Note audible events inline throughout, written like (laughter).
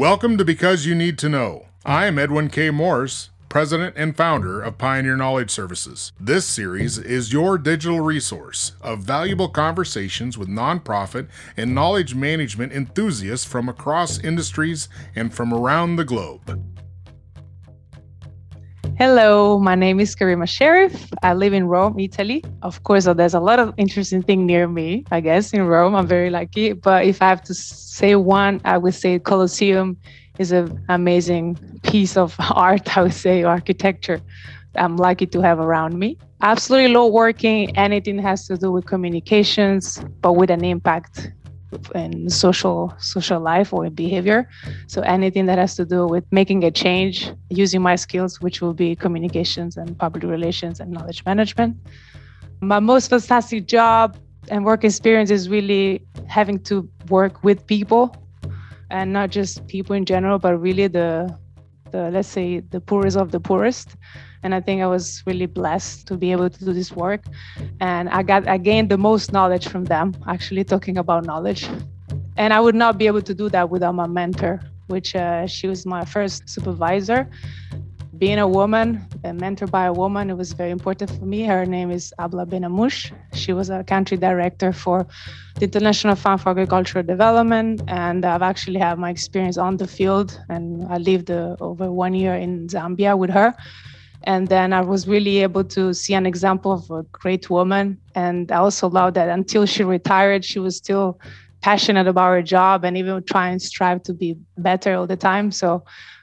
Welcome to Because You Need to Know. I am Edwin K. Morris, President and founder of Pioneer Knowledge Services. This series is your digital resource of valuable conversations with nonprofit and knowledge management enthusiasts from across industries and from around the globe. Hello, my name is Karima Sharif. I live in Rome, Italy. Of course, uh, there's a lot of interesting things near me, I guess, in Rome. I'm very lucky. But if I have to say one, I would say Colosseum is an amazing piece of (laughs) art, I would say, architecture I'm lucky to have around me. Absolutely low working, anything has to do with communications, but with an impact in social social life or behavior. So anything that has to do with making a change using my skills, which will be communications and public relations and knowledge management. My most fantastic job and work experience is really having to work with people and not just people in general, but really the the let's say the poorest of the poorest. And i think i was really blessed to be able to do this work. And i got i gained the most knowledge from them actually talking about knowledge. And i would not be able to do that without my mentor which uh, she was my first supervisor being a woman, a mentor by a woman, it was very important for me. Her name is Abla Benhammouche. She was a country director for the International Fund for Agricultural Development, and I've actually had my experience on the field. And I lived uh, over one year in Zambia with her. And then I was really able to see an example of a great woman. And I also loved that until she retired, she was still passionate about her job and even try and strive to be better all the time. So uh,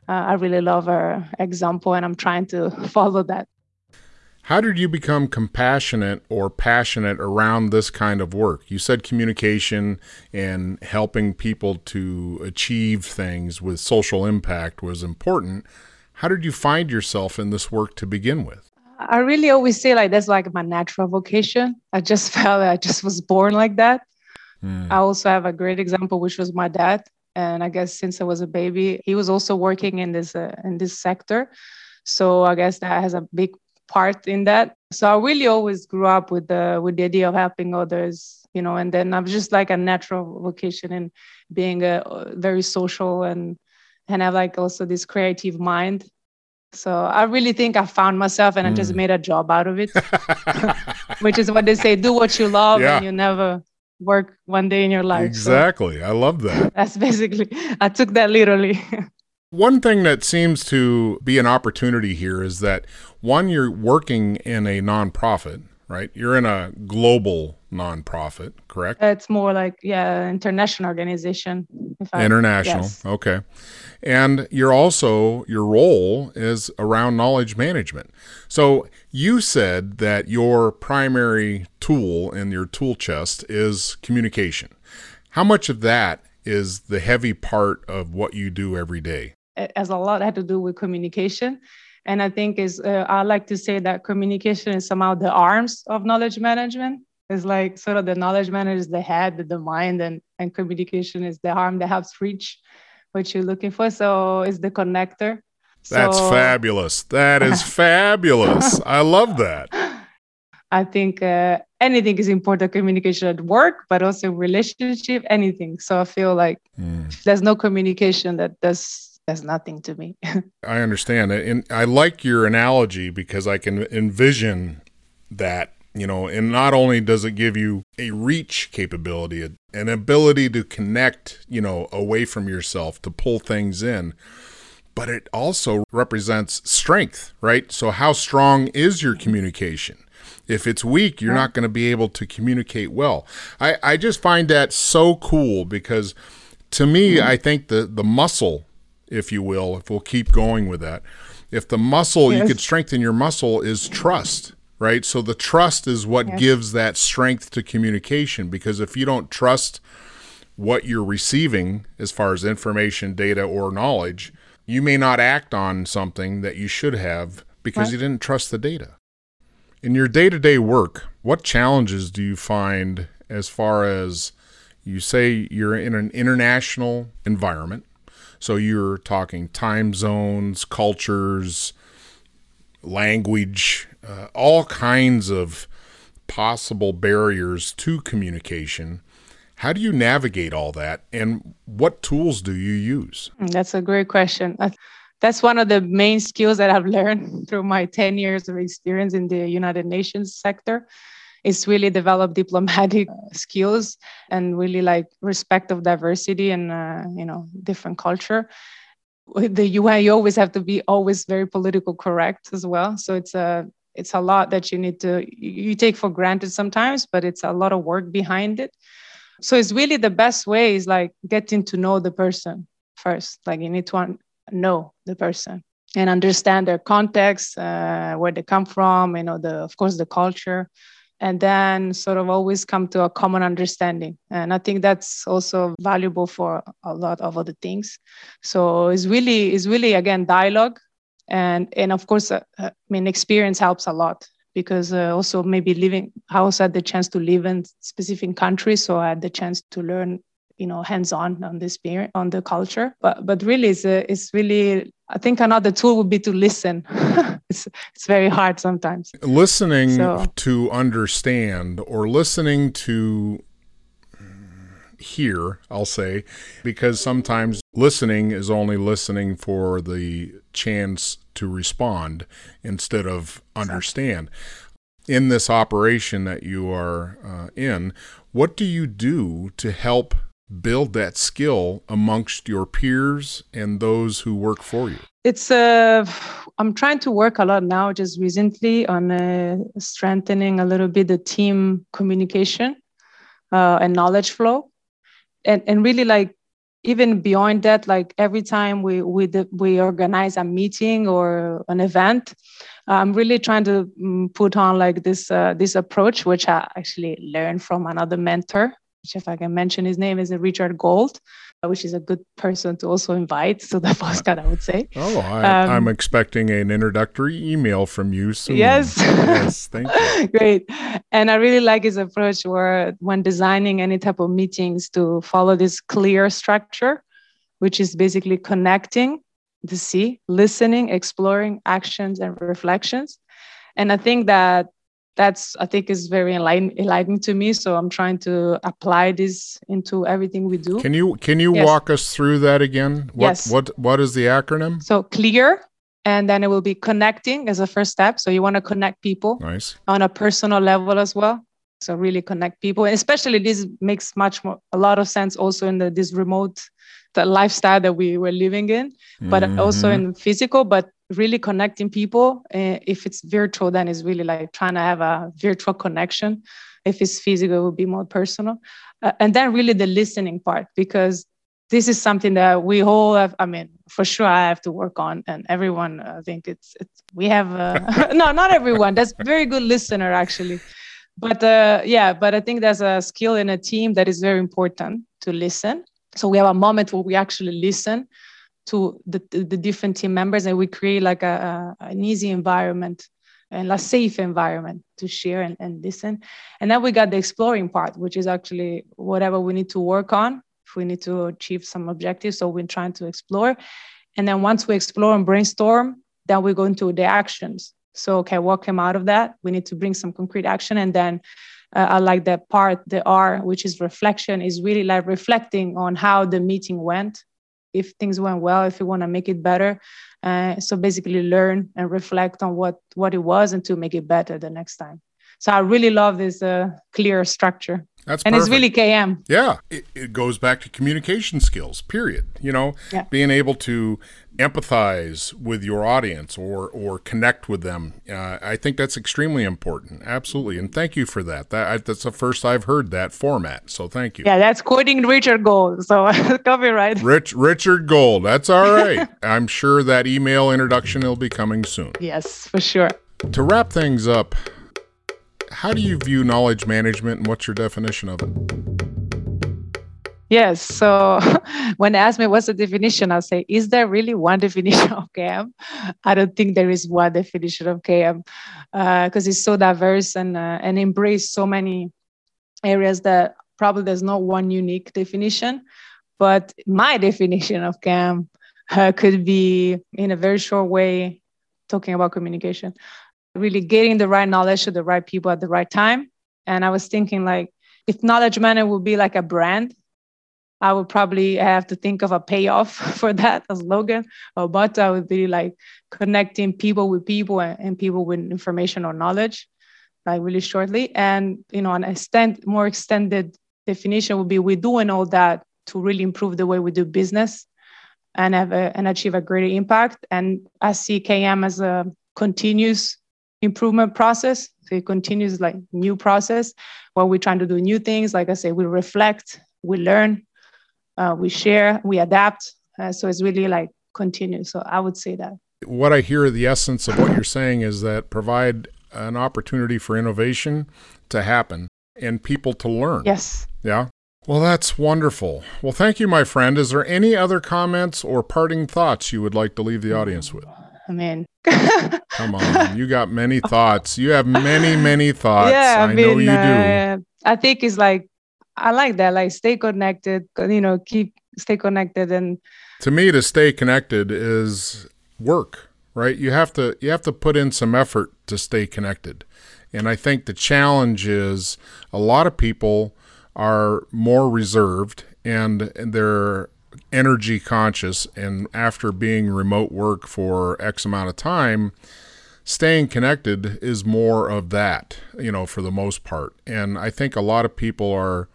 I really love her example and I'm trying to (laughs) follow that. How did you become compassionate or passionate around this kind of work? You said communication and helping people to achieve things with social impact was important. How did you find yourself in this work to begin with? I really always say like that's like my natural vocation. I just (laughs) felt I just was born like that. Mm. I also have a great example, which was my dad and I guess since I was a baby, he was also working in this uh, in this sector. So I guess that has a big part in that. So I really always grew up with the with the idea of helping others, you know. And then I'm just like a natural vocation in being a very social and and have like also this creative mind. So I really think I found myself and mm. I just mm. made a job out of it, (laughs) (laughs) which is what they say: do what you love, yeah. and you never work one day in your life. Exactly. So I love that. (laughs) That's basically, I took that literally. (laughs) One thing that seems to be an opportunity here is that one, you're working in a nonprofit, right? You're in a global nonprofit, correct? It's more like, yeah, international organization. international. Yes. Okay. And you're also, your role is around knowledge management. So you said that your primary tool in your tool chest is communication. How much of that is the heavy part of what you do every day? It has a lot had to do with communication. And I think is uh, I like to say that communication is somehow the arms of knowledge management. It's like sort of the knowledge manager is the head, the mind, and, and communication is the arm that helps reach what you're looking for. So it's the connector that's so, fabulous. That is (laughs) fabulous. I love that. I think uh, anything is important communication at work, but also relationship, anything. So I feel like mm. there's no communication that does does nothing to me. (laughs) I understand. And I like your analogy because I can envision that, you know, and not only does it give you a reach capability, an ability to connect, you know, away from yourself, to pull things in but it also represents strength, right? So, how strong is your communication? If it's weak, you're not going to be able to communicate well. I, I just find that so cool because to me, mm-hmm. I think the, the muscle, if you will, if we'll keep going with that, if the muscle, yes. you could strengthen your muscle, is trust, right? So, the trust is what yes. gives that strength to communication because if you don't trust what you're receiving as far as information, data, or knowledge, you may not act on something that you should have because you didn't trust the data. In your day to day work, what challenges do you find as far as you say you're in an international environment? So you're talking time zones, cultures, language, uh, all kinds of possible barriers to communication. How do you navigate all that and what tools do you use? Mm, that's a great question. That's one of the main skills that I've learned (laughs) through my 10 years of experience in the United Nations sector is really develop diplomatic (laughs) skills and really like respect of diversity and uh, you know different culture with the UN, you always have to be always very political correct as well. So it's a it's a lot that you need to you take for granted sometimes, but it's a lot of work behind it. So it's really the best way is like getting to know the person first. Like you need to know the person and understand their context, uh, where they come from, you know, the of course the culture and then sort of always come to a common understanding. And i think that's also valuable for a lot of other things. So it's really it's really again dialogue. And and of course uh, uh i mean experience helps a lot because uh, also maybe living i also had the chance to live in specific countries so i had the chance to learn you know hands-on on this spirit on the culture. But but really it's a, it's really i think another tool would be to listen. (laughs) It's it's very hard sometimes. Listening so. to understand or listening to hear i'll say because sometimes listening is only listening for the chance to respond instead of understand. In this operation that you are uh, in what do you do to help build that skill amongst your peers and those who work for you? It's uh, I'm trying to work a lot now, just recently, on uh, strengthening a little bit the team communication uh, and knowledge flow, and and really like even beyond that, like every time we we we organize a meeting or an event, I'm really trying to mm, put on like this uh, this approach, which I actually learned from another mentor which if I can mention his name is Richard Gold, which is a good person to also invite to the podcast, I would say. Oh, I, am um, expecting an introductory email from you soon. Yes. yes, thank you. (laughs) Great. And I really like his approach where when designing any type of meetings to follow this clear structure, which is basically connecting the C, listening, exploring actions and reflections. And I think that that's i think is very enlightening to me. So i'm trying to apply this into everything we do. Can you can you yes. walk us through that again? What yes. what what is the acronym? So clear and then it will be connecting as a first step. So you want to connect people nice. on a personal level as well. So really connect people. And especially this makes much more a lot of sense also in the this remote the lifestyle that we were living in but mm-hmm. also in physical but really connecting people. Uh, if it's virtual, then it's really like trying to have a virtual connection. If it's physical, it will be more personal. Uh, and then really the listening part, because this is something that we all have. I mean, for sure, I have to work on, and everyone. I think it's it's we have. Uh, (laughs) no, not everyone. That's very good listener actually, but uh, yeah. But I think there's a skill in a team that is very important to listen. So we have a moment where we actually listen to the, the different team members and we create like a, a, an easy environment and a safe environment to share and, and listen. And then we got the exploring part which is actually whatever we need to work on if we need to achieve some objectives so we're trying to explore. And then once we explore and brainstorm then we go into the actions. So okay what came out of that? We need to bring some concrete action. And then uh, I like that part, the R, which is reflection, is really like reflecting on how the meeting went if things went well, if you want to make it better. Uh, so basically, learn and reflect on what what it was and to make it better the next time. So I really love this uh, clear structure. That's and perfect. it's really KM. Yeah, it, it, goes back to communication skills. Period. You know, yeah. being able to empathize with your audience or or connect with them. Uh, I think that's extremely important. Absolutely, and thank you for that. That I, that's the first I've heard that format. So thank you. Yeah, that's quoting Richard Gold. So (laughs) copyright. Rich Richard Gold. That's all (laughs) right. I'm sure that email introduction will be coming soon. Yes, for sure. To wrap things up, how do you view knowledge management and what's your definition of it? Yes. So (laughs) when they ask me what's the definition, I'll say, is there really one (laughs) definition of KM? I don't think there is one definition of KM because uh, it's so diverse and uh, and embrace so many areas that probably there's not one unique definition. But my (laughs) definition of KM uh, could be in a very short way talking about communication really getting the right knowledge to the right people at the right time. And I was thinking like if knowledge management would be like a brand, I would probably have to think of a payoff (laughs) for that, a slogan. Or but I would be like connecting people with people and, people with information or knowledge, like really shortly. And you know, an extent more extended definition would be we're doing all that to really improve the way we do business and have a, and achieve a greater impact. And I see KM as a continuous improvement process. So it continues like new process where we're trying to do new things. Like I say, we reflect, we learn, uh, we share, we adapt. Uh, so it's really like continuous. So I would say that. What I hear the essence of what you're saying is that provide an opportunity for innovation to happen and people to learn. Yes. Yeah. Well, that's wonderful. Well, thank you, my friend. Is there any other comments or parting thoughts you would like to leave the audience with? I mean, (laughs) come on, you got many thoughts. You have many, many (laughs) thoughts. Yeah, I, I mean, know you uh, I think it's like I like that. Like, stay connected. You know, keep stay connected. And to me, to stay connected is work, right? You have to you have to put in some effort to stay connected. And I think the challenge is a lot of people are more reserved and they're energy conscious and after being remote work for X amount of time, staying connected is more of that, you know, for the most part. And I think a lot of people are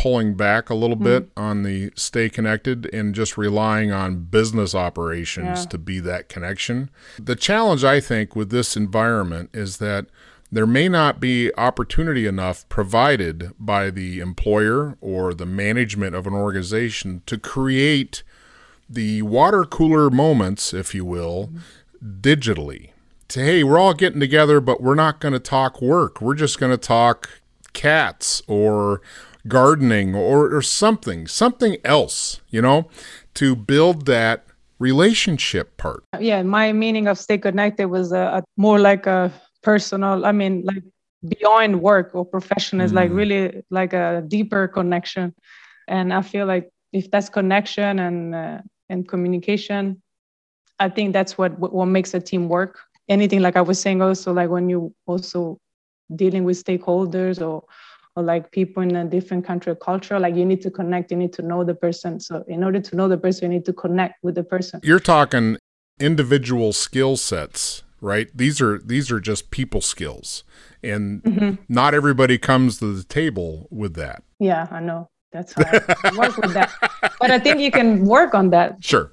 pulling back a little mm. bit on the stay connected and just relying on business operations yeah. to be that connection. The challenge I think with this environment is that there may not be opportunity enough provided by the employer or the management of an organization to create the water cooler moments, if you will, digitally. To, hey, we're all getting together, but we're not going to talk work. We're just going to talk cats or gardening or, or something, something else, you know, to build that relationship part. Yeah, my meaning of stay connected was a, a more like a personal i mean like beyond work or profession is mm. like really like a deeper connection. And i feel like if that's connection and uh, and communication i think that's what what makes a team work. Anything like i was saying also like when you also dealing with stakeholders or or like people in a different country or culture like you need to connect you need to know the person. So in order to know the person you need to connect with the person. You're talking individual skill sets right? These are these are just people skills, and mm-hmm. not everybody comes to the table with that. Yeah, I know that's hard. work with that, but I think you can work on that. Sure.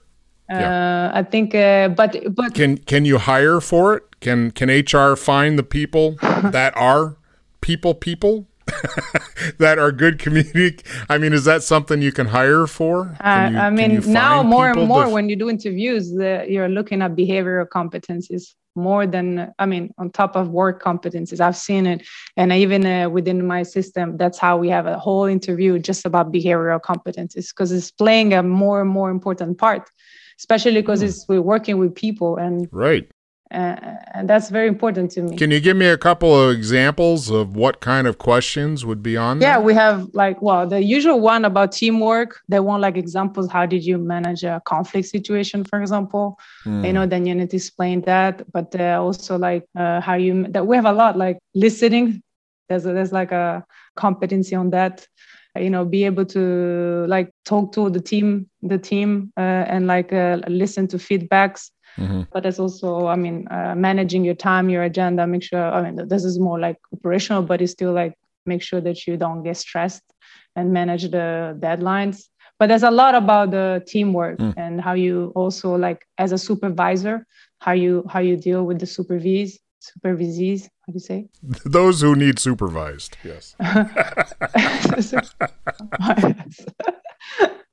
Yeah. Uh, I think, uh, but but can can you hire for it? Can can HR find the people (laughs) that are people people? (laughs) that are good community. I mean, is that something you can hire for? Can you, I mean, now more and more when you do interviews, the, you're looking at behavioral competencies more than i mean on top of work competencies. I've seen it. And even uh, within my system that's how we have a whole interview just about behavioral competencies because it's playing a more and more important part especially because mm. it's we're working with people and right and that's very important to me. Can you give me a couple of examples of what kind of questions would be on? Yeah, we have like well, the usual one about teamwork. They want like examples. How did you manage a conflict situation, for example? Mm. You know, then you need to explain that. But uh, also like uh, how you that we have a lot like listening. There's a, there's like a competency on that you know be able to like talk to the team the team uh, and like uh, listen to feedbacks Mm-hmm. But it's also, I mean, uh, managing your time, your agenda, make sure, I mean, this is more like operational, but it's still like make sure that you don't get stressed and manage the deadlines. But there's a lot about the teamwork mm. and how you also like as a supervisor, how you how you deal with the supervise supervisees. How do you say? (laughs) Those who need supervised. Yes. (laughs) (laughs)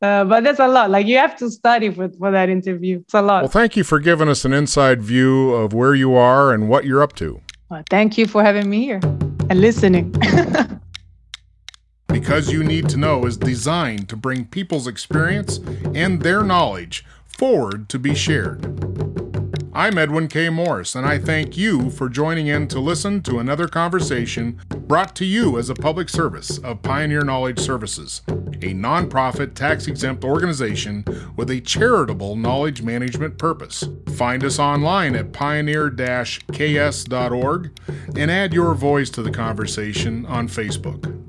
Uh, but that's a lot. Like you have to study for, for that interview. It's a lot. Well, thank you for giving us an inside view of where you are and what you're up to. Well, thank you for having me here and listening. (laughs) because You Need to Know is designed to bring people's experience and their knowledge forward to be shared. I'm Edwin K. Morris, and I thank you for joining in to listen to another conversation brought to you as a public service of Pioneer Knowledge Services, a nonprofit tax exempt organization with a charitable knowledge management purpose. Find us online at pioneer ks.org and add your voice to the conversation on Facebook.